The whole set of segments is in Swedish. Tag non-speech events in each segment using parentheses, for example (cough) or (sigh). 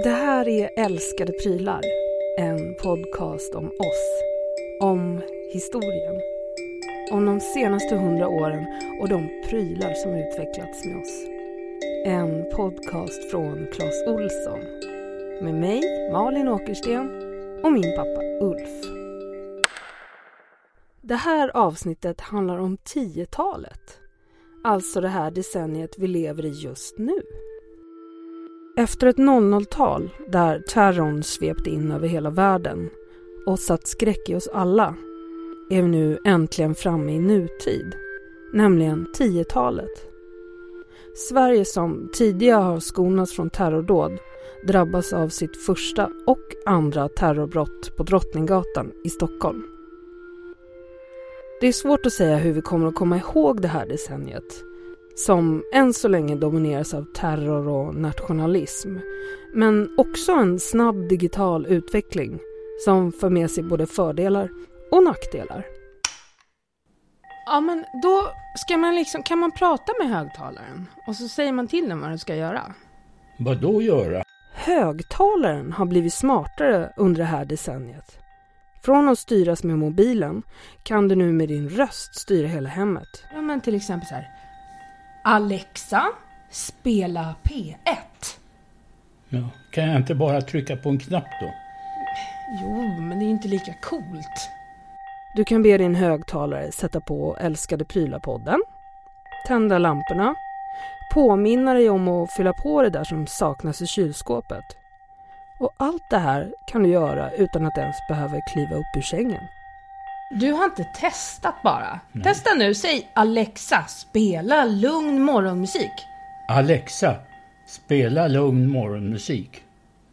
Det här är Älskade prylar, en podcast om oss, om historien, om de senaste hundra åren och de prylar som utvecklats med oss. En podcast från Clas Olsson med mig, Malin Åkersten och min pappa Ulf. Det här avsnittet handlar om 10-talet, alltså det här decenniet vi lever i just nu. Efter ett 00-tal där terrorn svepte in över hela världen och satt skräck i oss alla är vi nu äntligen framme i nutid, nämligen 10-talet. Sverige som tidigare har skonats från terrordåd drabbas av sitt första och andra terrorbrott på Drottninggatan i Stockholm. Det är svårt att säga hur vi kommer att komma ihåg det här decenniet som än så länge domineras av terror och nationalism. Men också en snabb digital utveckling som för med sig både fördelar och nackdelar. Ja, men då ska man liksom, kan man prata med högtalaren och så säger man till den vad den ska göra. Vad då göra? Högtalaren har blivit smartare under det här decenniet. Från att styras med mobilen kan du nu med din röst styra hela hemmet. Ja, men till exempel så här. Alexa, spela P1. Ja, kan jag inte bara trycka på en knapp då? Jo, men det är inte lika coolt. Du kan be din högtalare sätta på Älskade prylar-podden, tända lamporna, påminna dig om att fylla på det där som saknas i kylskåpet. Och allt det här kan du göra utan att ens behöva kliva upp ur sängen. Du har inte testat bara. Nej. Testa nu, säg Alexa, spela lugn morgonmusik. Alexa, spela lugn morgonmusik.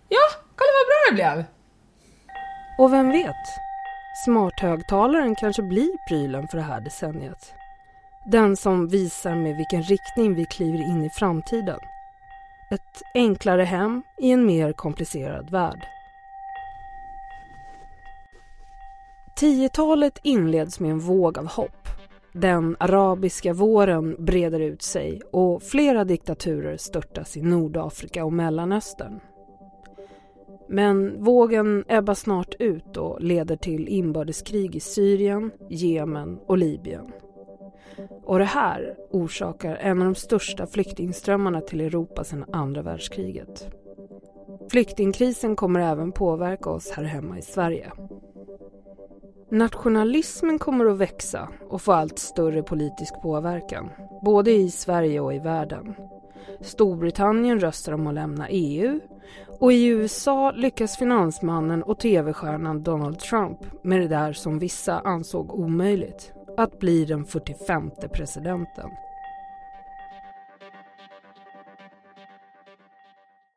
Ja, kolla vad bra det blev. Och vem vet? Smarthögtalaren kanske blir prylen för det här decenniet. Den som visar med vilken riktning vi kliver in i framtiden. Ett enklare hem i en mer komplicerad värld. 10-talet inleds med en våg av hopp. Den arabiska våren breder ut sig och flera diktaturer störtas i Nordafrika och Mellanöstern. Men vågen ebbar snart ut och leder till inbördeskrig i Syrien, Jemen och Libyen. Och det här orsakar en av de största flyktingströmmarna till Europa sedan andra världskriget. Flyktingkrisen kommer även påverka oss här hemma i Sverige. Nationalismen kommer att växa och få allt större politisk påverkan, både i Sverige och i världen. Storbritannien röstar om att lämna EU och i USA lyckas finansmannen och tv-stjärnan Donald Trump med det där som vissa ansåg omöjligt, att bli den 45 presidenten.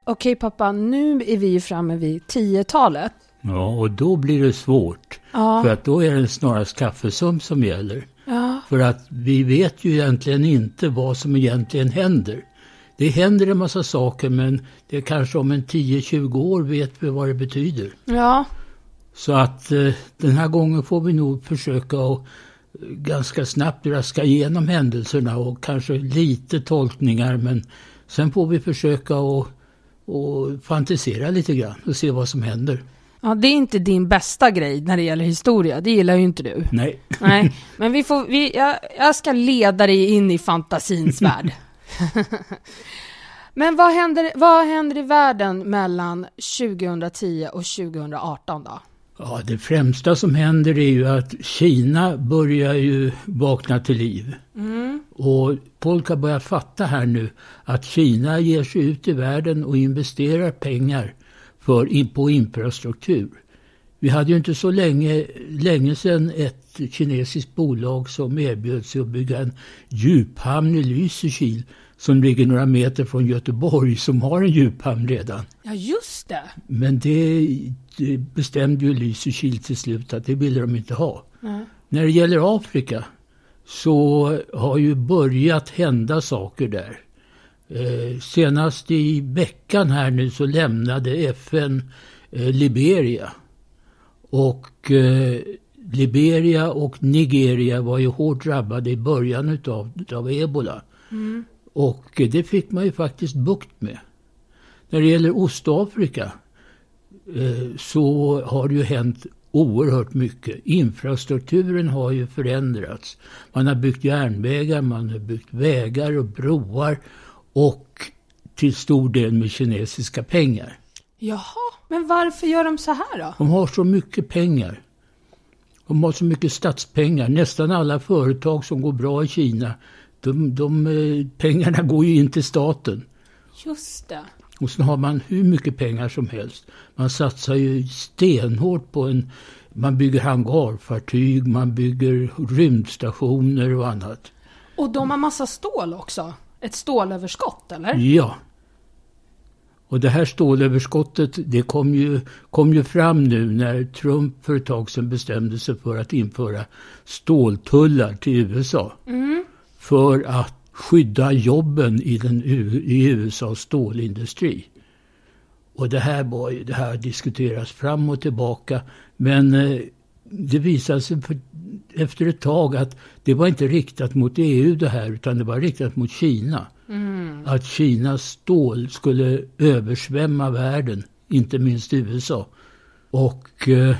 Okej pappa, nu är vi framme vid 10-talet. Ja, och då blir det svårt. Ja. För att då är det snarast kaffesump som gäller. Ja. För att vi vet ju egentligen inte vad som egentligen händer. Det händer en massa saker men det är kanske om en 10-20 år vet vi vad det betyder. Ja. Så att eh, den här gången får vi nog försöka att eh, ganska snabbt raska igenom händelserna och kanske lite tolkningar men sen får vi försöka att och fantisera lite grann och se vad som händer. Ja, det är inte din bästa grej när det gäller historia. Det gillar ju inte du. Nej. Nej, (laughs) men vi får, vi, jag, jag ska leda dig in i fantasins (laughs) värld. men vad händer, vad händer i världen mellan 2010 och 2018 då? Ja, det främsta som händer är ju att Kina börjar ju vakna till liv. Mm. Och folk har börjat fatta här nu att Kina ger sig ut i världen och investerar pengar för, på infrastruktur. Vi hade ju inte så länge, länge sedan ett kinesiskt bolag som erbjöd sig att bygga en djuphamn i Lysekil som ligger några meter från Göteborg som har en djuphamn redan. Ja, just det. Men det, det bestämde ju Lysekil till slut att det ville de inte ha. Mm. När det gäller Afrika så har ju börjat hända saker där. Eh, senast i veckan här nu så lämnade FN eh, Liberia. Och eh, Liberia och Nigeria var ju hårt drabbade i början utav, utav ebola. Mm. Och det fick man ju faktiskt bukt med. När det gäller Ostafrika så har det ju hänt oerhört mycket. Infrastrukturen har ju förändrats. Man har byggt järnvägar, man har byggt vägar och broar och till stor del med kinesiska pengar. Jaha, men varför gör de så här då? De har så mycket pengar. De har så mycket statspengar. Nästan alla företag som går bra i Kina, de, de eh, pengarna går ju in till staten. Just det. Och sen har man hur mycket pengar som helst. Man satsar ju stenhårt på en... Man bygger hangarfartyg, man bygger rymdstationer och annat. Och de har massa stål också? Ett stålöverskott, eller? Ja. Och det här stålöverskottet det kom ju, kom ju fram nu när Trump för ett tag sedan bestämde sig för att införa ståltullar till USA. Mm. För att skydda jobben i, den, i USAs stålindustri. Och det här, var, det här diskuteras fram och tillbaka. Men eh, det visade sig för, efter ett tag att det var inte riktat mot EU det här utan det var riktat mot Kina. Mm. Att Kinas stål skulle översvämma världen, inte minst USA. Och eh,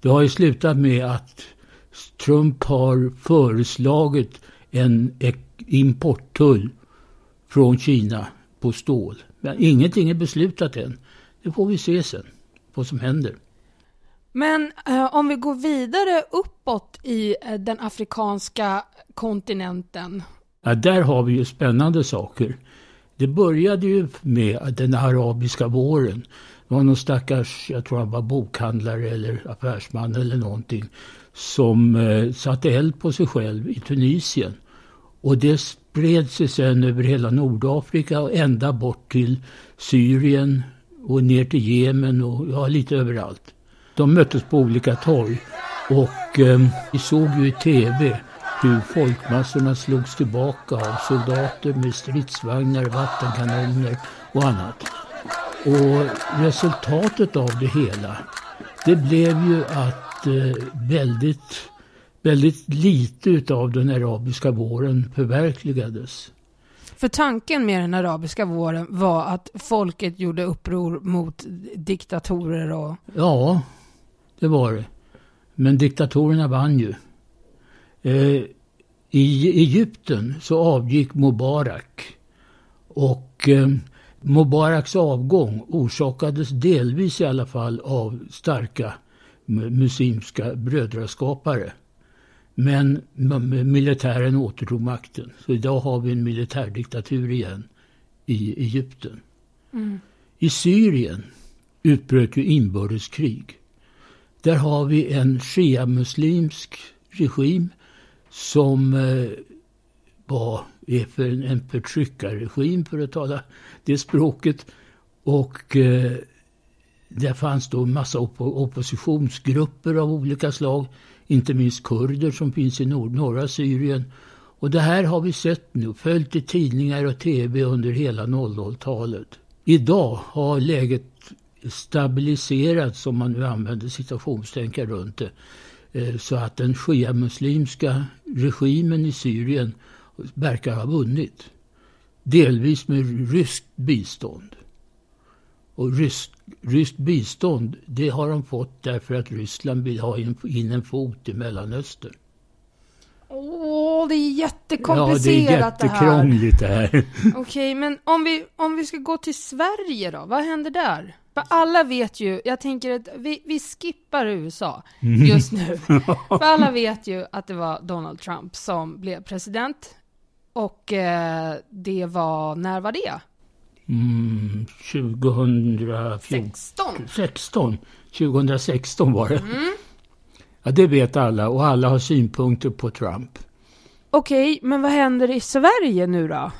det har ju slutat med att Trump har föreslagit en importtull från Kina på stål. Men ingenting är beslutat än. Det får vi se sen, vad som händer. Men eh, om vi går vidare uppåt i eh, den afrikanska kontinenten. Ja, där har vi ju spännande saker. Det började ju med den arabiska våren. Det var någon stackars, jag tror han var bokhandlare eller affärsman eller någonting, som eh, satte eld på sig själv i Tunisien. Och det spred sig sen över hela Nordafrika och ända bort till Syrien och ner till Jemen och ja, lite överallt. De möttes på olika torg och eh, vi såg ju i tv hur folkmassorna slogs tillbaka av soldater med stridsvagnar, vattenkanoner och annat. Och resultatet av det hela, det blev ju att eh, väldigt väldigt lite av den arabiska våren förverkligades. För tanken med den arabiska våren var att folket gjorde uppror mot diktatorer och... Ja, det var det. Men diktatorerna vann ju. Eh, I Egypten så avgick Mubarak. Och eh, Mubaraks avgång orsakades delvis i alla fall av starka muslimska brödraskapare. Men militären återtog makten. Så idag har vi en militärdiktatur igen i Egypten. Mm. I Syrien utbröt ju inbördeskrig. Där har vi en shia-muslimsk regim som eh, var är för en, en förtryckarregim för att tala det språket. Och eh, där fanns då en massa op oppositionsgrupper av olika slag inte minst kurder som finns i nor norra Syrien. Och det här har vi sett nu, följt i tidningar och tv under hela 00-talet. Idag har läget stabiliserats, om man nu använder citationstänkar runt det, eh, så att den shia-muslimska regimen i Syrien verkar ha vunnit. Delvis med ryskt bistånd. Och ryskt, ryskt bistånd, det har de fått därför att Ryssland vill ha in en fot i Mellanöstern. Åh, det är jättekomplicerat det, är jättekrångligt det här. (laughs) Okej, okay, men om vi, om vi ska gå till Sverige då, vad händer där? För alla vet ju, jag tänker att vi, vi skippar USA mm. just nu. (laughs) För alla vet ju att det var Donald Trump som blev president. Och eh, det var, när var det? Mm, 2016. 16. 2016 var det. Mm. Ja, det vet alla och alla har synpunkter på Trump. Okej, men vad händer i Sverige nu då?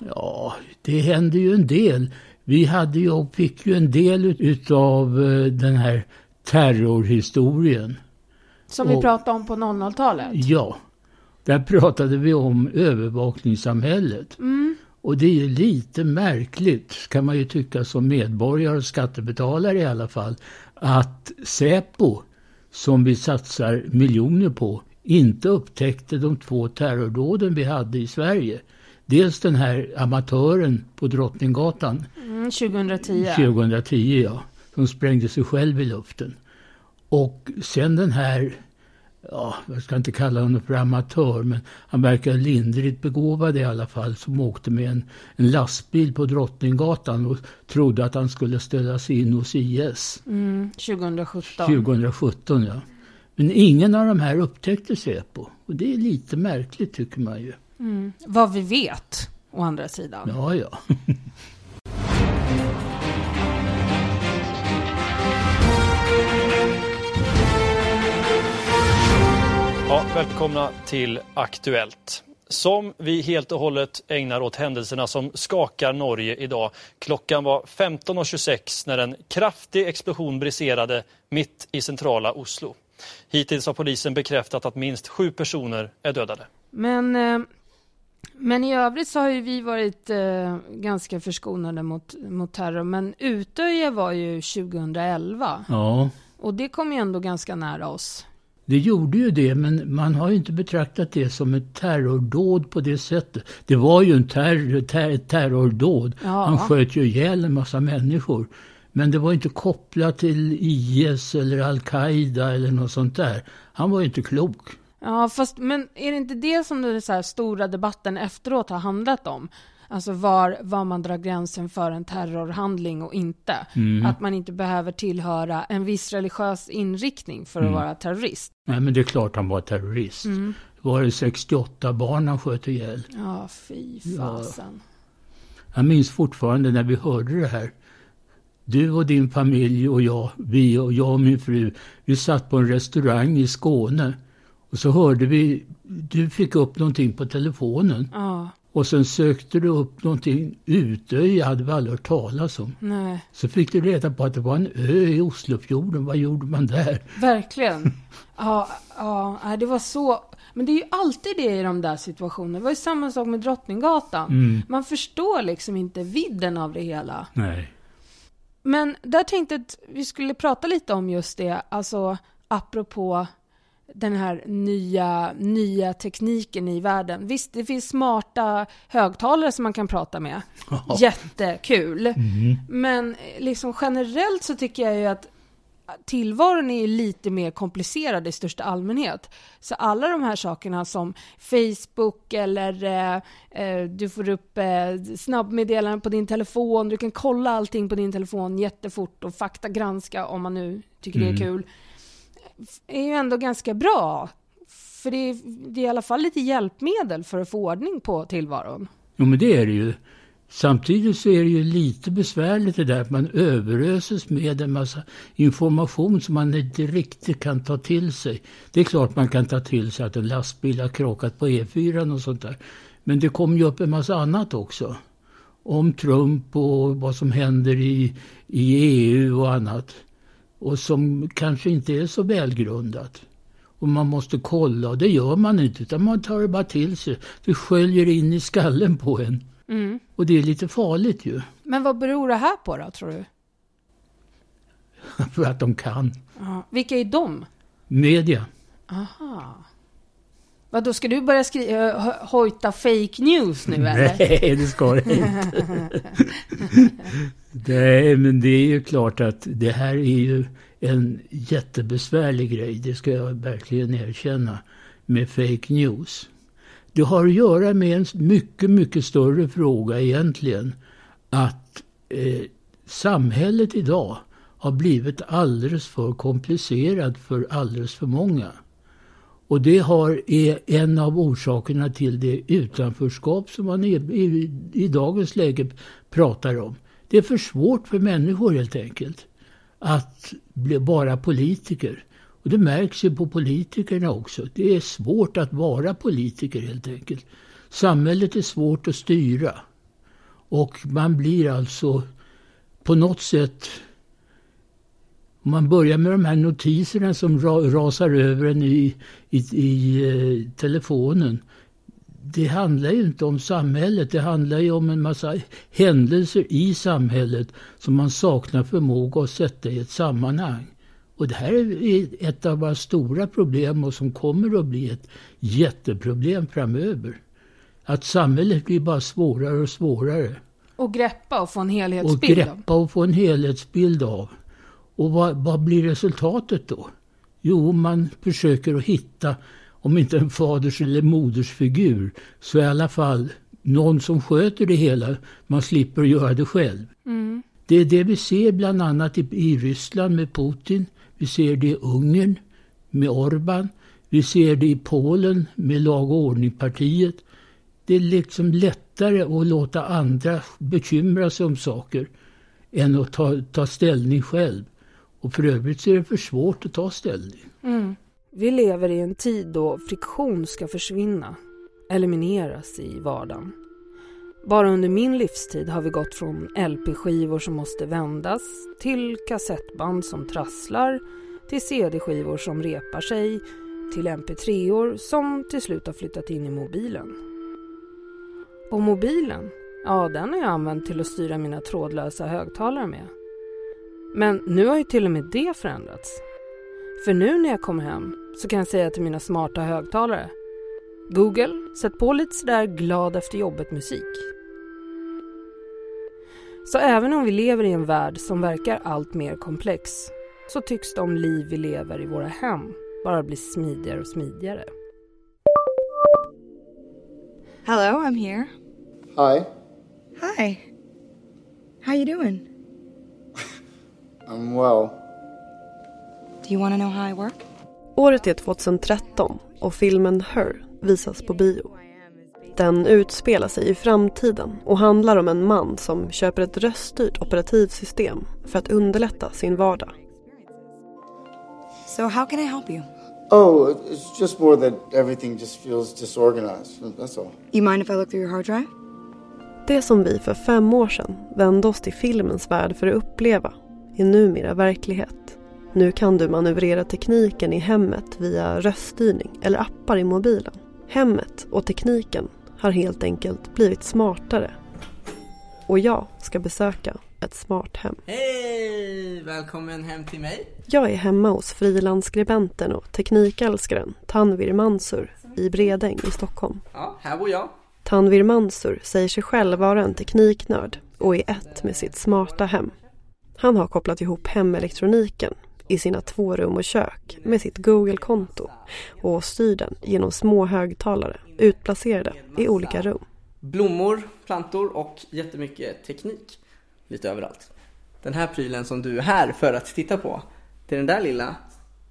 Ja, det händer ju en del. Vi hade ju och fick ju en del utav eh, den här terrorhistorien. Som och, vi pratade om på 00-talet? Ja, där pratade vi om övervakningssamhället. Mm. Och det är lite märkligt, kan man ju tycka som medborgare och skattebetalare i alla fall, att Säpo, som vi satsar miljoner på, inte upptäckte de två terrordåden vi hade i Sverige. Dels den här amatören på Drottninggatan. Mm, 2010. 2010 ja. Som sprängde sig själv i luften. Och sen den här, ja, jag ska inte kalla honom för amatör, men han verkar lindrigt begåvad i alla fall, som åkte med en, en lastbil på Drottninggatan och trodde att han skulle ställa sig in hos IS. Mm, 2017. 2017 ja. Men ingen av de här upptäckte Säpo. Och det är lite märkligt tycker man ju. Mm. Vad vi vet, å andra sidan. Ja, ja. (laughs) Ja, välkomna till Aktuellt. Som vi helt och hållet ägnar åt händelserna som skakar Norge idag. Klockan var 15.26 när en kraftig explosion briserade mitt i centrala Oslo. Hittills har polisen bekräftat att minst sju personer är dödade. Men, eh, men i övrigt så har ju vi varit eh, ganska förskonade mot, mot terror. Men Utöje var ju 2011. Ja, Och det kom ju ändå ganska nära oss. Det gjorde ju det, men man har ju inte betraktat det som ett terrordåd på det sättet. Det var ju en terror, ter, terrordåd. Ja. Han sköt ju ihjäl en massa människor. Men det var inte kopplat till IS eller Al-Qaida eller något sånt där. Han var ju inte klok. Ja, fast men är det inte det som den så stora debatten efteråt har handlat om? Alltså var, var man drar gränsen för en terrorhandling och inte. Att man inte behöver tillhöra en viss religiös inriktning för att vara terrorist. Nej, men det är klart han var terrorist. Var det 68 barn han sköt ihjäl? Ja, fy fasen. Jag minns fortfarande när vi hörde det här. Du och din familj och jag, vi och jag och min fru, vi satt på en restaurang i Skåne. Och så hörde vi, du fick upp någonting på telefonen. Ja, Och sen sökte du upp någonting, Utöja hade vi aldrig hört talas om. nej. Så fick du reda på att det var en ö i Oslofjorden, vad gjorde man där? Verkligen. (laughs) Ja, ja, det var så. Men det är ju alltid det i de där situationerna. Det var ju samma sak med Drottninggatan. Man förstår liksom inte vidden av det hela. Nej. Men där tänkte jag att vi skulle prata lite om just det, alltså apropå den här nya, nya tekniken i världen. Visst, det finns smarta högtalare som man kan prata med. Jättekul. Men liksom generellt så tycker jag ju att tillvaron är lite mer komplicerad i största allmänhet. Så alla de här sakerna som Facebook eller eh, eh, du får upp eh, snabbmeddelanden på din telefon, du kan kolla allting på din telefon jättefort och faktagranska om man nu tycker det är kul är ju ändå ganska bra. För det är, det är i alla fall lite hjälpmedel för att få ordning på tillvaron. Jo, men det är det ju. Samtidigt så är det ju lite besvärligt det där att man överöses med en massa information som man inte riktigt kan ta till sig. Det är klart man kan ta till sig att en lastbil har krockat på E4 och sånt där. Men det kommer ju upp en massa annat också. Om Trump och vad som händer i, i EU och annat. Och som kanske inte är så välgrundat. Och man måste kolla och det gör man inte utan man tar det bara till sig. Det sköljer in i skallen på en. Och det är lite farligt ju. Men vad beror det här på då, tror du? (laughs) För att de kan. Ja. Vilka är de? Media. Aha. Vad då ska du börja skriva, hojta fake news nu (laughs) eller? Nej, det ska det inte. (laughs) Nej, men det är ju klart att det här är ju en jättebesvärlig grej. Det ska jag verkligen erkänna. Med fake news. Det har att göra med en mycket, mycket större fråga egentligen. Att eh, samhället idag har blivit alldeles för komplicerat för alldeles för många. Och det har, är en av orsakerna till det utanförskap som man i, i, i dagens läge pratar om. Det är för svårt för människor helt enkelt att bli bara politiker. Och det märks ju på politikerna också. Det är svårt att vara politiker helt enkelt. Samhället är svårt att styra. Och man blir alltså på något sätt om man börjar med de här notiserna som ra, rasar över en i, i, i eh, telefonen. Det handlar ju inte om samhället, det handlar ju om en massa händelser i samhället som man saknar förmåga att sätta i ett sammanhang. Och det här är ett av våra stora problem och som kommer att bli ett jätteproblem framöver. att samhället blir bara svårare och svårare. Och greppa och få en Och helhetsbild. greppa och få en helhetsbild av. Och vad, vad blir resultatet då? Jo, man försöker att hitta, om inte en faders eller modersfigur, så i alla fall någon som sköter det hela. Man slipper göra det själv. Mm. Det är det vi ser bland annat i, i Ryssland med Putin. Vi ser det i Ungern med Orban. Vi ser det i Polen med Lag och ordningpartiet. Det är liksom lättare att låta andra bekymra sig om saker än att ta, ta ställning själv. Och för övrigt så är det för svårt att ta ställning. Mm. Vi lever i en tid då friktion ska försvinna, elimineras i vardagen. Bara under min livstid har vi gått från LP-skivor som måste vändas till kassettband som trasslar, till CD-skivor som repar sig, till MP3-or som till slut har flyttat in i mobilen. Och mobilen, ja den har jag använt till att styra mina trådlösa högtalare med. Men nu har ju till och med det förändrats. För nu när jag kommer hem så kan jag säga till mina smarta högtalare Google, sätt på lite sådär glad efter jobbet musik. Så även om vi lever i en värld som verkar allt mer komplex så tycks de liv vi lever i våra hem bara bli smidigare och smidigare. Hello, I'm here. Hi, Hi. How you doing? I'm well. Do you want to know how I work? Året är 2013 och filmen Her visas på bio. Den utspelar sig i framtiden och handlar om en man som köper ett röststyrt operativsystem för att underlätta sin vardag. So how can I help you? Oh, it's just more that everything just feels disorganized. That's all. You mind if I look through your hard drive? Det som vi för fem år sedan vände oss till filmens värld för att uppleva är numera verklighet. Nu kan du manövrera tekniken i hemmet via röststyrning eller appar i mobilen. Hemmet och tekniken har helt enkelt blivit smartare. Och jag ska besöka ett smart hem. Hej! Välkommen hem till mig. Jag är hemma hos frilansskribenten och teknikälskaren Tanvir Mansur i Bredäng i Stockholm. Ja, här bor jag. Tanvir Mansur säger sig själv vara en tekniknörd och är ett med sitt smarta hem. Han har kopplat ihop hemelektroniken i sina två rum och kök med sitt Google-konto och styr den genom små högtalare utplacerade i olika rum. Blommor, plantor och jättemycket teknik. Lite överallt. Den här prylen som du är här för att titta på. Det är den där lilla.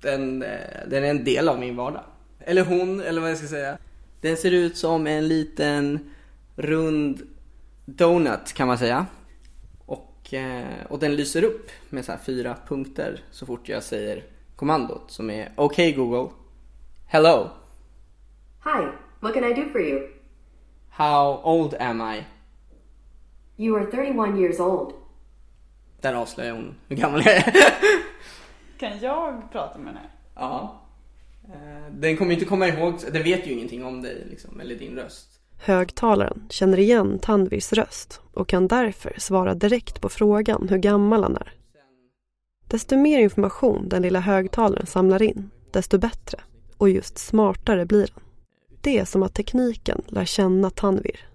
Den, eh, den är en del av min vardag. Eller hon, eller vad jag ska säga. Den ser ut som en liten rund donut kan man säga. Och, eh, och den lyser upp med så här fyra punkter så fort jag säger kommandot som är OK Google, Hello, Hi, what can I do for you? How old am I? You are 31 years old. Där avslöjar hon hur gammal jag är. (laughs) Kan jag prata med här? ja. Eh, Den kommer inte komma ihåg, den vet ju ingenting om dig liksom, eller din röst. Högtalaren känner igen Tanvirs röst och kan därför svara direkt på frågan hur gammal han är. Desto mer information den lilla högtalaren samlar in, desto bättre och just smartare blir den. Det är som att tekniken lär känna Tanvir.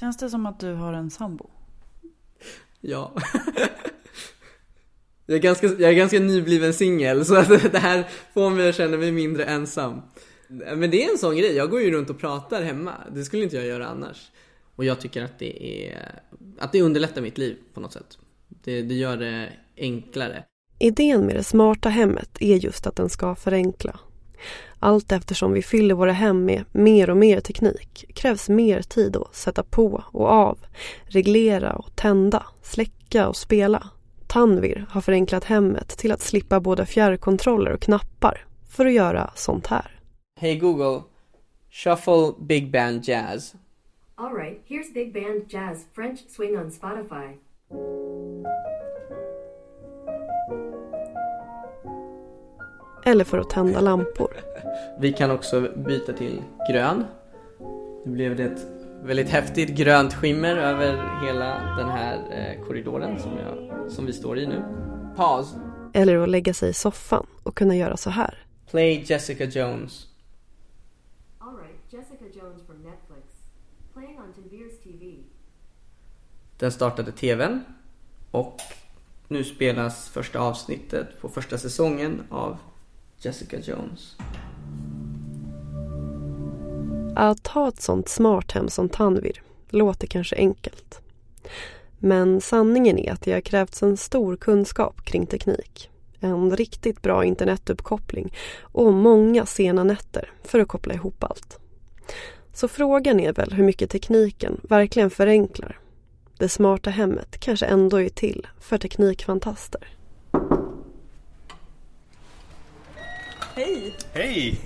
Känns det som att du har en sambo? Ja. (laughs) jag, är ganska, jag är ganska nybliven singel så att (laughs) det här får mig att känna mig mindre ensam. Men det är en sån grej, jag går ju runt och pratar hemma. Det skulle inte jag göra annars. Och jag tycker att det är, att det underlättar mitt liv på något sätt. Det, det gör det enklare. Idén med det smarta hemmet är just att den ska förenkla. Allt eftersom vi fyller våra hem med mer och mer teknik krävs mer tid att sätta på och av, reglera och tända, släcka och spela. Tanvir har förenklat hemmet till att slippa både fjärrkontroller och knappar för att göra sånt här. Hey Google, shuffle Big Band Jazz. All right, here's Big Band Jazz French Swing on Spotify. Eller för att tända lampor. (laughs) Vi kan också byta till grön. Nu blev det ett väldigt häftigt grönt skimmer över hela den här eh, korridoren som, jag, som vi står i nu. Pause. Eller att lägga sig i soffan och kunna göra så här. Play Jessica Jones. All right, Jessica Jones from Netflix. Playing on Tanvir's TV. Den startade TVn och nu spelas första avsnittet på första säsongen av Jessica Jones. Att ha ett sånt smart hem som Tanvir låter kanske enkelt. Men sanningen är att det har krävts en stor kunskap kring teknik. En riktigt bra internetuppkoppling och många sena nätter för att koppla ihop allt. Så frågan är väl hur mycket tekniken verkligen förenklar. Det smarta hemmet kanske ändå är till för teknikfantaster. Hej! Hej!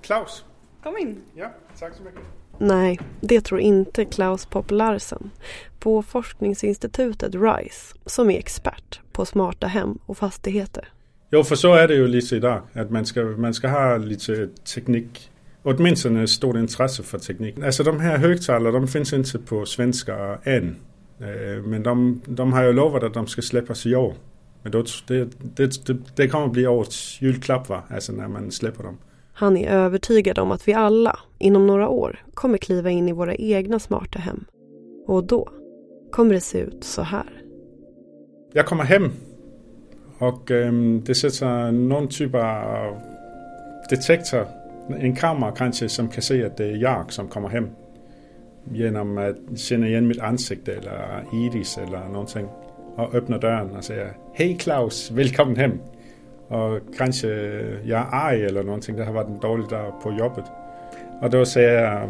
Klaus. Kom in. Ja, tack så mycket. Nej, det tror inte Klaus Popp Larsen på forskningsinstitutet RISE som är expert på smarta hem och fastigheter. Jo, för så är det ju lite idag, att man ska, man ska ha lite teknik, åtminstone stort intresse för teknik. Alltså de här högtalarna, de finns inte på svenska än. Eh, Men de, de har ju lovat att de ska släppas i år. Men då, det, det, det, det kommer bli årets julklapp va, alltså när man släpper dem. Han är övertygad om att vi alla inom några år kommer kliva in i våra egna smarta hem. Och då kommer det se ut så här. Jag kommer hem och ehm, det sätter någon typ av detektor, en kamera kanske som kan se att det är jag som kommer hem. Genom att eh, känna igen mitt ansikte eller iris eller någonting. Och öppnar dörren och säger Hej Klaus, välkommen hem. Och kanske eh, jag är arg eller någonting, det har varit en dålig dag på jobbet. Och då säger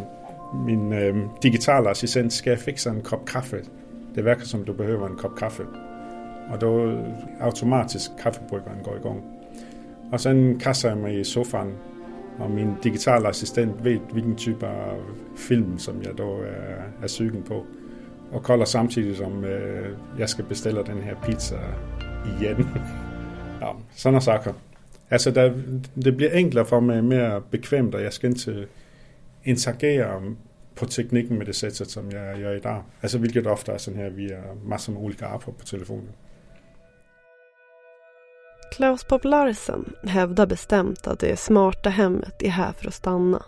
min eh, äh, digitala assistent, ska jag fixa en kopp kaffe? Det verkar som du behöver en kopp kaffe. Och då automatiskt kaffebryggaren går igång. Och sen kastar jag mig i soffan och min digitala assistent vet vilken typ av film som jag då är, er sugen på. Och kollar samtidigt som øh, jag ska beställa den här pizza igen. (laughs) ja, sådana saker. Altså, det, det blir enklare för mig, mer bekvämt och jag ska inte interagera på tekniken med det sättet som jag gör idag. Alltså vilket ofta är sån här via massor med olika appar på telefonen. Klaus Pop Larsen hävdar bestämt att det smarta hemmet är här för att stanna.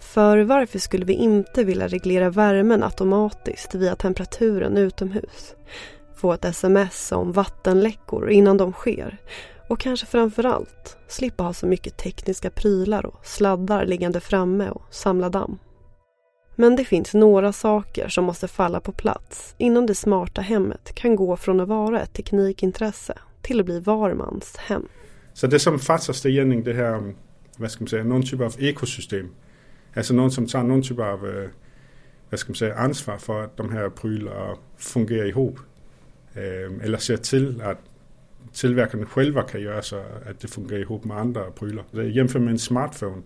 För varför skulle vi inte vilja reglera värmen automatiskt via temperaturen utomhus? Få ett sms om vattenläckor innan de sker och kanske framför allt slippa ha så mycket tekniska prylar och sladdar liggande framme och samla damm. Men det finns några saker som måste falla på plats innan det smarta hemmet kan gå från att vara ett teknikintresse till att bli var mans hem. Så det som fattas det är egentligen det här, vad ska man säga, någon typ av ekosystem. Alltså någon som tar någon typ av, eh, vad ska man säga, ansvar för att de här prylarna fungerar ihop. Ehm, eller ser till att tillverkarna själva kan göra så att det fungerar ihop med andra prylar. Jämför med en smartphone.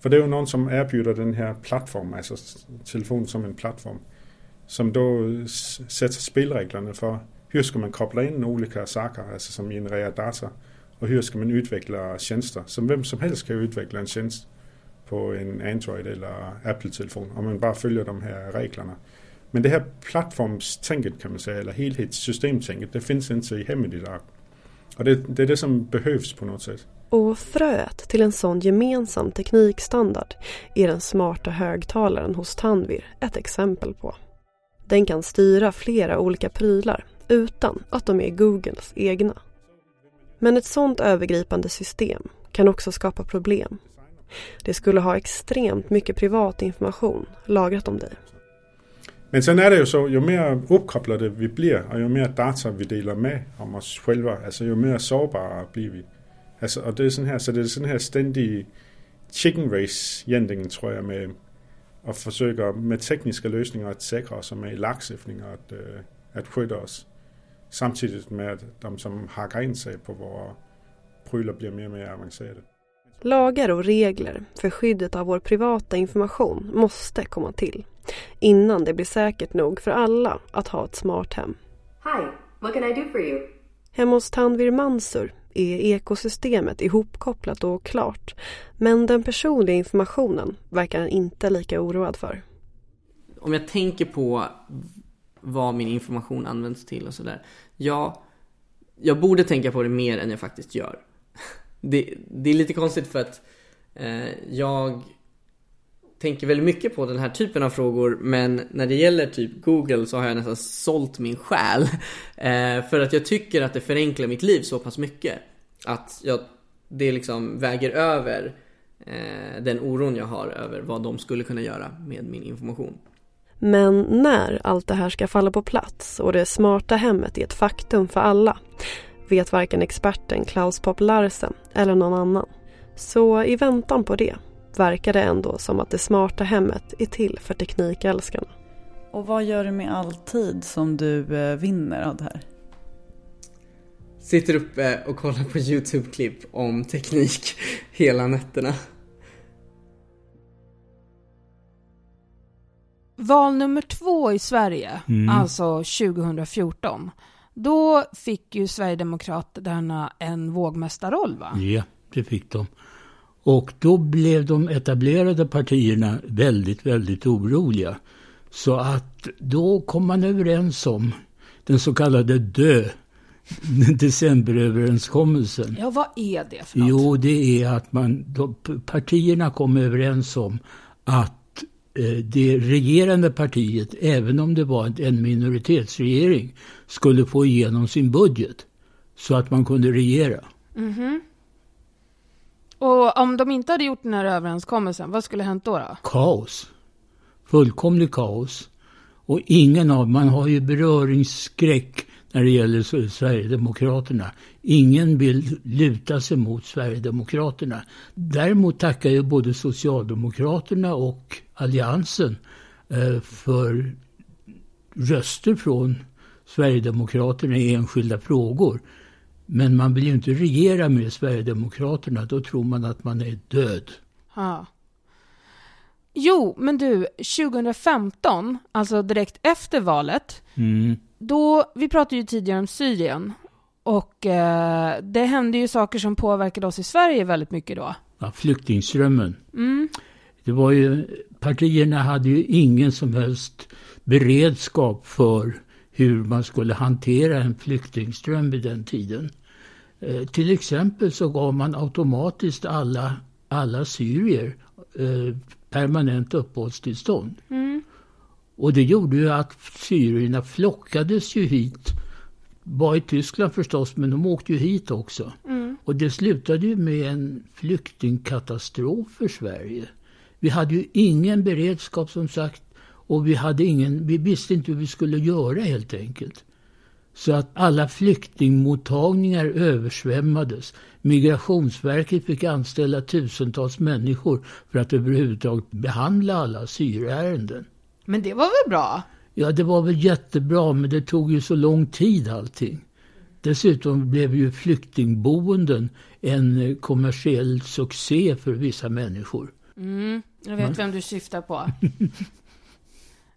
För det är ju någon som erbjuder den här plattformen, alltså telefonen som en plattform. Som då sätter spelreglerna för hur ska man koppla in olika saker, alltså som genererar data. Och hur ska man utveckla tjänster. Som vem som helst kan utveckla en tjänst på en Android eller Apple-telefon om man bara följer de här reglerna. Men det här plattformstänket kan man säga, eller helhetssystemtänket, det finns inte i hemmet idag. Och det, det är det som behövs på något sätt. Och fröet till en sån gemensam teknikstandard är den smarta högtalaren hos Tanvir ett exempel på. Den kan styra flera olika prylar utan att de är Googles egna. Men ett sånt övergripande system kan också skapa problem. Det skulle ha extremt mycket privat information lagrat om dig. Men sen är det ju så, ju mer uppkopplade vi blir och ju mer data vi delar med om oss själva, alltså ju mer sårbara blir vi. Alltså, och det är sån här, så det är sån här ständig chicken race egentligen tror jag med att försöka med tekniska lösningar att säkra oss och med lagstiftning att, äh, øh, att skydda oss. Samtidigt med att de som hackar in sig på våra prylar blir mer och mer avancerade. Lagar och regler för skyddet av vår privata information måste komma till innan det blir säkert nog för alla att ha ett smart hem. Hi, what can I do for you? Hemma hos Tanvir Mansur är ekosystemet ihopkopplat och klart men den personliga informationen verkar han inte lika oroad för. Om jag tänker på vad min information används till och sådär. Ja, jag borde tänka på det mer än jag faktiskt gör. (laughs) Det, det är lite konstigt för att eh, jag tänker väldigt mycket på den här typen av frågor men när det gäller typ Google så har jag nästan sålt min själ. (laughs) Eh, för att jag tycker att det förenklar mitt liv så pass mycket. Att jag, det liksom väger över eh, den oron jag har över vad de skulle kunna göra med min information. Men när allt det här ska falla på plats och det smarta hemmet är ett faktum för alla vet varken experten Klaus Popp Larsen eller någon annan. Så i väntan på det verkar det ändå som att det smarta hemmet är till för teknikälskarna. Och vad gör du med all tid som du eh, vinner av det här? Sitter uppe och kollar på YouTube-klipp om teknik hela nätterna. Val nummer två i Sverige, Mm. alltså 2014. Då fick ju Sverigedemokraterna en vågmästarroll va? Ja, det fick de. Och då blev de etablerade partierna väldigt, väldigt oroliga. Så att då kom man överens om den så kallade DÖ, (laughs) decemberöverenskommelsen. Ja, vad är det för något? Jo, det är att man, då, partierna kom överens om att det regerande partiet, även om det var en minoritetsregering, skulle få igenom sin budget så att man kunde regera. Mhm. Och om de inte hade gjort den här överenskommelsen, vad skulle hänt då? då? Kaos. Fullkomlig kaos. Och ingen av, man har ju beröringsskräck när det gäller Sverigedemokraterna. Ingen vill luta sig mot Sverigedemokraterna. Däremot tackar ju både Socialdemokraterna och Alliansen eh, för röster från Sverigedemokraterna i enskilda frågor. Men man vill ju inte regera med Sverigedemokraterna, då tror man att man är död. Ja. Jo, men du, 2015, alltså direkt efter valet, Mm. Då, vi pratade ju tidigare om Syrien, och eh, det hände ju saker som påverkade oss i Sverige väldigt mycket då. Ja, flyktingströmmen. Mm. Det var ju, partierna hade ju ingen som helst beredskap för hur man skulle hantera en flyktingström vid den tiden. Eh, till exempel så gav man automatiskt alla, alla syrier eh, permanent uppehållstillstånd. Mm. Och det gjorde ju att syrierna flockades ju hit. Var i Tyskland förstås, men de åkte ju hit också. Mm. Och det slutade ju med en flyktingkatastrof för Sverige. Vi hade ju ingen beredskap som sagt och vi, hade ingen, vi visste inte hur vi skulle göra helt enkelt. Så att alla flyktingmottagningar översvämmades. Migrationsverket fick anställa tusentals människor för att överhuvudtaget behandla alla asylärenden. Men det var väl bra? Ja, det var väl jättebra, men det tog ju så lång tid allting. Dessutom blev ju flyktingboenden en eh, kommersiell succé för vissa människor. Mm, jag vet Va? vem du syftar på. (laughs)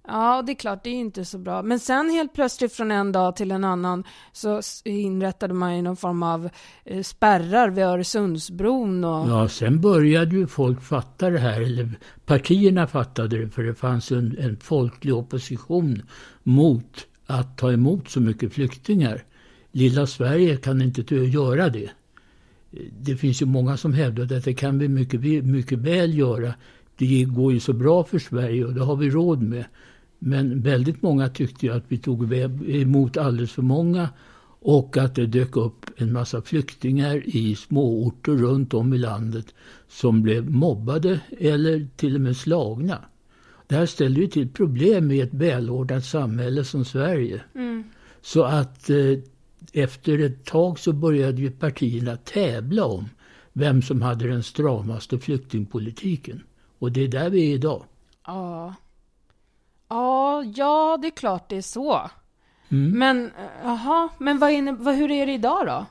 Ja, det är klart, det är inte så bra. Men sen helt plötsligt från en dag till en annan så inrättade man ju någon form av eh, spärrar vid Öresundsbron och... Ja, sen började ju folk fatta det här, eller partierna fattade det, för det fanns en, en folklig opposition mot att ta emot så mycket flyktingar. Lilla Sverige kan inte göra det. Det finns ju många som hävdar att det kan vi mycket, mycket väl göra. Det går ju så bra för Sverige och det har vi råd med. Men väldigt många tyckte ju att vi tog emot alldeles för många och att det dök upp en massa flyktingar i småorter runt om i landet som blev mobbade eller till och med slagna. Det här ställer ju till problem i ett välordnat samhälle som Sverige. Mm. Så att eh, efter ett tag så började ju partierna tävla om vem som hade den stramaste flyktingpolitiken. Och det är där vi är idag. Ja. Ja, ja, det är klart det är så. Mm. Men, eh, jaha, men vad inne, vad, hur är det idag då?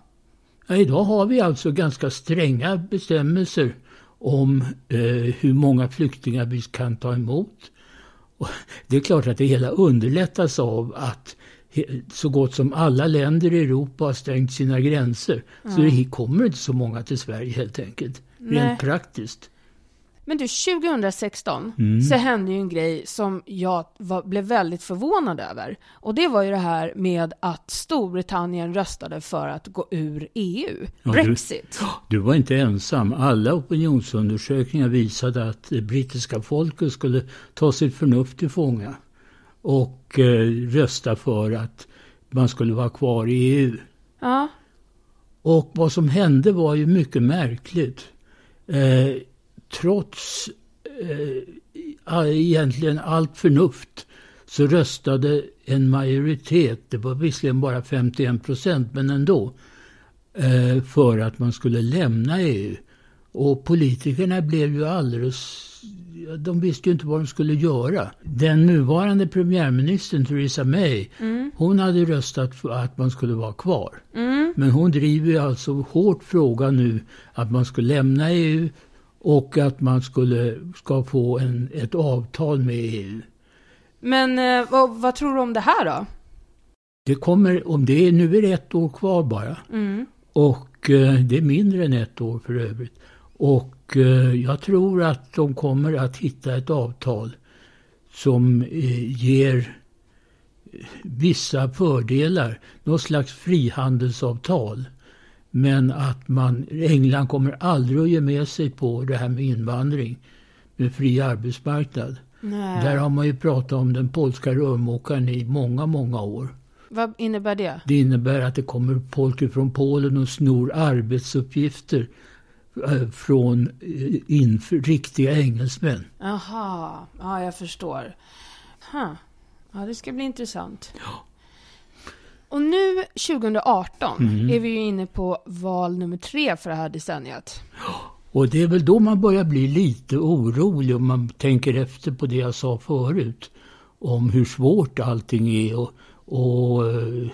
Ja, idag har vi alltså ganska stränga bestämmelser om eh, hur många flyktingar vi kan ta emot. Och (laughs) det är klart att det hela underlättas av att så gott som alla länder i Europa har stängt sina gränser. Så Ja. det kommer inte så många till Sverige helt enkelt. Nej. Rent praktiskt. Men du, 2016 Mm. så hände ju en grej som jag var, blev väldigt förvånad över. Och det var ju det här med att Storbritannien röstade för att gå ur EU. Ja, Brexit. Du, du var inte ensam. Alla opinionsundersökningar visade att det brittiska folket skulle ta sitt förnuft till fånga och eh, rösta för att man skulle vara kvar i EU. Ja. Och vad som hände var ju mycket märkligt. Eh, trots eh, egentligen allt förnuft så röstade en majoritet, det var visserligen bara 51 procent, men ändå, eh, för att man skulle lämna EU. Och politikerna blev ju alldeles... De visste ju inte vad de skulle göra. Den nuvarande premiärministern Theresa May, hon hade röstat för att man skulle vara kvar. Men hon driver ju alltså hårt frågan nu att man ska lämna EU och att man skulle, ska få en, ett avtal med EU. Men eh, vad, vad tror du om det här då? Det kommer, om det är, nu är det ett år kvar bara. Mm. Och eh, det är mindre än ett år för övrigt. Och eh, jag tror att de kommer att hitta ett avtal som eh, ger eh, vissa fördelar. Något slags frihandelsavtal. Men att man, England kommer aldrig att ge med sig på det här med invandring. Med fri arbetsmarknad. Nej. Där har man ju pratat om den polska rörmokaren i många, många år. Vad innebär det? Det innebär att det kommer folk från Polen och snor arbetsuppgifter eh, från eh, riktiga engelsmän. Aha, ja jag förstår. Huh. Ja, det ska bli intressant. Och nu 2018 Mm. är vi ju inne på val nummer tre för det här decenniet. Och det är väl då man börjar bli lite orolig om man tänker efter på det jag sa förut. Om hur svårt allting är och, och eh,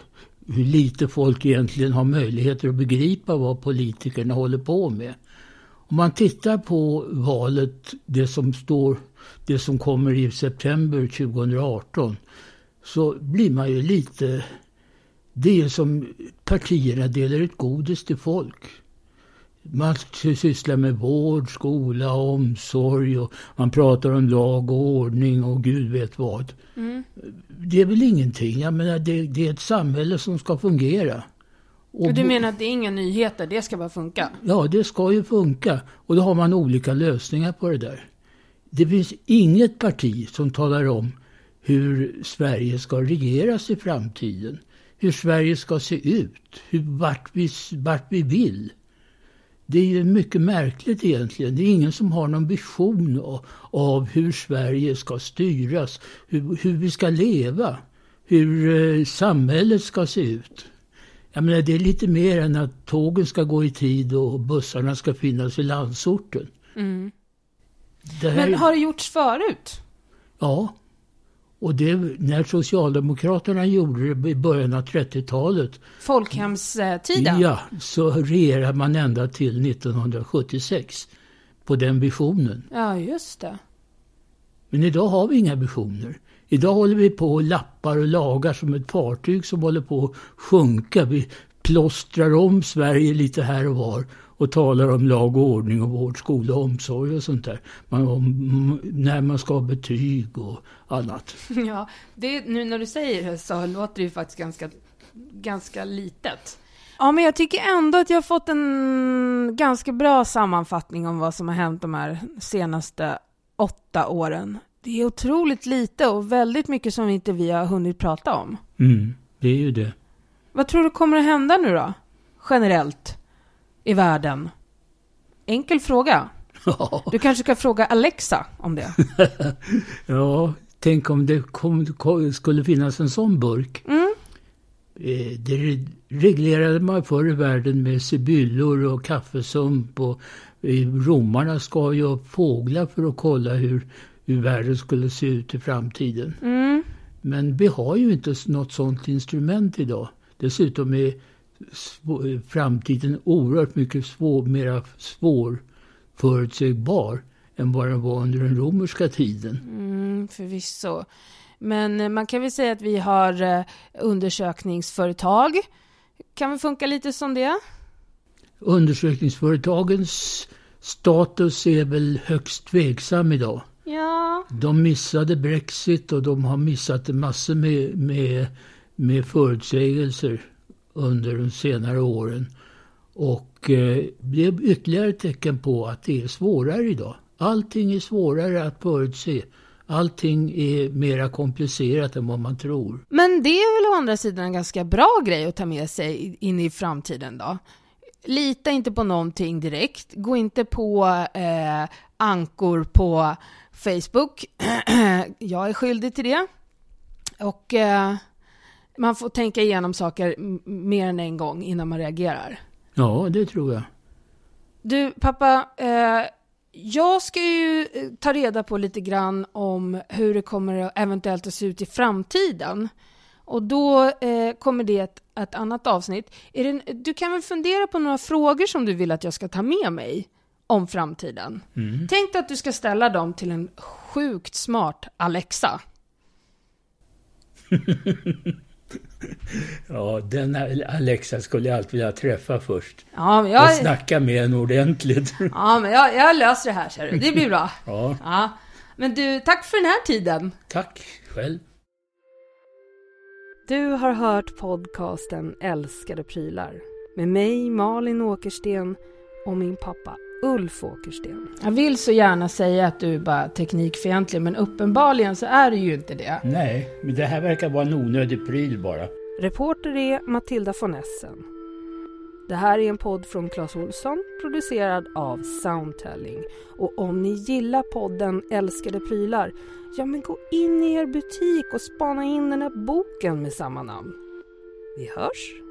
hur lite folk egentligen har möjligheter att begripa vad politikerna håller på med. Om man tittar på valet, det som står, det som kommer i september 2018, så blir man ju lite... Det är som partierna delar ut godis till folk. Man sysslar med vård, skola, omsorg och man pratar om lag och ordning och gud vet vad. Mm. Det är väl ingenting. Jag menar, det, det är ett samhälle som ska fungera. Och du menar att det är inga nyheter, det ska bara funka? Ja, det ska ju funka. Och då har man olika lösningar på det där. Det finns inget parti som talar om hur Sverige ska regeras i framtiden. Hur Sverige ska se ut. Hur, vart, vi, vart vi vill. Det är ju mycket märkligt egentligen. Det är ingen som har någon vision av, av hur Sverige ska styras. Hur, hur vi ska leva. Hur eh, samhället ska se ut. Jag menar, det är lite mer än att tågen ska gå i tid och bussarna ska finnas i landsorten. Mm. Här, Men har det gjorts förut? Ja. Och det, när Socialdemokraterna gjorde det i början av 30-talet, Folkhemstiden? ja, så regerade man ända till 1976 på den visionen. Ja, just det. Men idag har vi inga visioner. Idag håller vi på och lappar och lagar som ett fartyg som håller på att sjunka. Vi plåstrar om Sverige lite här och var och talar om lag och ordning och vård, skola och omsorg och sånt där. Man, om, när man ska ha betyg och annat. (laughs) Ja, det, nu när du säger det så låter det ju faktiskt ganska, ganska litet. Ja, men jag tycker ändå att jag har fått en ganska bra sammanfattning om vad som har hänt de här senaste åtta åren. Det är otroligt lite och väldigt mycket som inte vi har hunnit prata om. Mm, det är ju det. Vad tror du kommer att hända nu då? Generellt i världen? Enkel fråga. Du kanske ska fråga Alexa om det. (laughs) ja, tänk om det kom, kom, skulle finnas en sån burk. Mm. Eh, Det reglerade man förr i världen med sibyllor och kaffesump och eh, romarna skar ju upp fåglar för att kolla hur, hur världen skulle se ut i framtiden. Mm. Men vi har ju inte något sådant instrument idag. Dessutom är framtiden oerhört mycket svår, mera svår förutsägbar än vad den var under den romerska tiden. Mm, förvisso. Men eh, man kan väl säga att vi har eh, undersökningsföretag. Kan väl funka lite som det? Undersökningsföretagens status är väl högst tveksam idag. Ja. De missade Brexit och de har missat massor med, med, med förutsägelser under de senare åren. Och eh, det är ytterligare ett tecken på att det är svårare idag. Allting är svårare att förutse. Allting är mera komplicerat än vad man tror. Men det är väl å andra sidan en ganska bra grej att ta med sig in i framtiden då? Lita inte på någonting direkt. Gå inte på eh, ankor på Facebook. (clears throat) Jag är skyldig till det. Och eh, man får tänka igenom saker mer än en gång innan man reagerar. Ja, det tror jag. Du, pappa. Eh, jag ska ju eh, ta reda på lite grann om hur det kommer att eventuellt att se ut i framtiden. Och då eh, kommer det ett, ett annat avsnitt. Det, du kan väl fundera på några frågor som du vill att jag ska ta med mig om framtiden. Mm. Tänk dig att du ska ställa dem till en sjukt smart Alexa. (laughs) (laughs) ja, den Alexa skulle jag alltid vilja träffa först. Ja, men jag... Och snacka med en ordentligt. (laughs) ja, men jag, jag löser det här, ser du. Det blir bra. (laughs) ja. ja. Men du, tack för den här tiden. Tack själv. Du har hört podcasten Älskade prylar med mig, Malin Åkersten och min pappa Ulf Åkersten. Jag vill så gärna säga att du är bara teknikfientlig, men uppenbarligen så är du ju inte det. Nej, men det här verkar vara en onödig pryl bara. Reporter är Matilda von Essen. Det här är en podd från Clas Olsson, producerad av Soundtelling. Och om ni gillar podden Älskade prylar, ja men gå in i er butik och spana in den här boken med samma namn. Vi hörs!